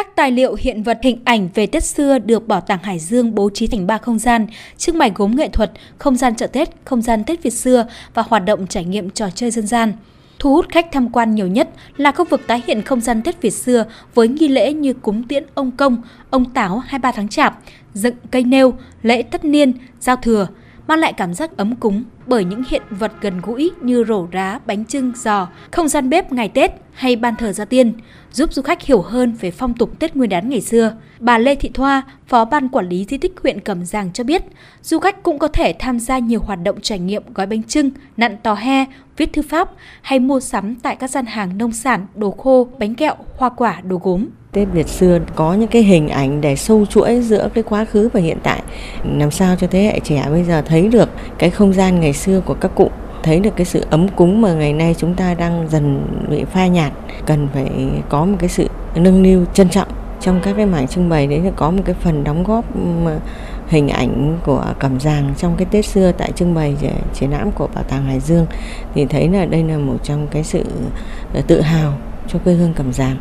Các tài liệu hiện vật hình ảnh về Tết xưa được Bảo tàng Hải Dương bố trí thành ba không gian, trưng bày gốm nghệ thuật, không gian chợ Tết, không gian Tết Việt xưa và hoạt động trải nghiệm trò chơi dân gian. Thu hút khách tham quan nhiều nhất là khu vực tái hiện không gian Tết Việt xưa với nghi lễ như cúng tiễn ông công, ông táo 23 tháng chạp, dựng cây nêu, lễ tất niên, giao thừa, mang lại cảm giác ấm cúng bởi những hiện vật gần gũi như rổ rá, bánh trưng, giò, không gian bếp ngày Tết hay ban thờ gia tiên, giúp du khách hiểu hơn về phong tục Tết Nguyên đán ngày xưa. Bà Lê Thị Thoa, Phó Ban Quản lý Di tích huyện Cẩm Giàng cho biết, du khách cũng có thể tham gia nhiều hoạt động trải nghiệm gói bánh trưng, nặn tò he, viết thư pháp hay mua sắm tại các gian hàng nông sản, đồ khô, bánh kẹo, hoa quả, đồ gốm. Tết Việt xưa có những cái hình ảnh để sâu chuỗi giữa cái quá khứ và hiện tại. Làm sao cho thế hệ trẻ bây giờ thấy được cái không gian ngày xưa của các cụ, thấy được cái sự ấm cúng mà ngày nay chúng ta đang dần bị phai nhạt, cần phải có một cái sự nâng niu, trân trọng. Trong các cái mảng trưng bày đấy là có một cái phần đóng góp hình ảnh của cẩm giàng trong cái tết xưa tại trưng bày triển lãm của bảo tàng hải dương. Thì thấy là đây là một trong cái sự ờ, tự hào cho quê hương cẩm giàng.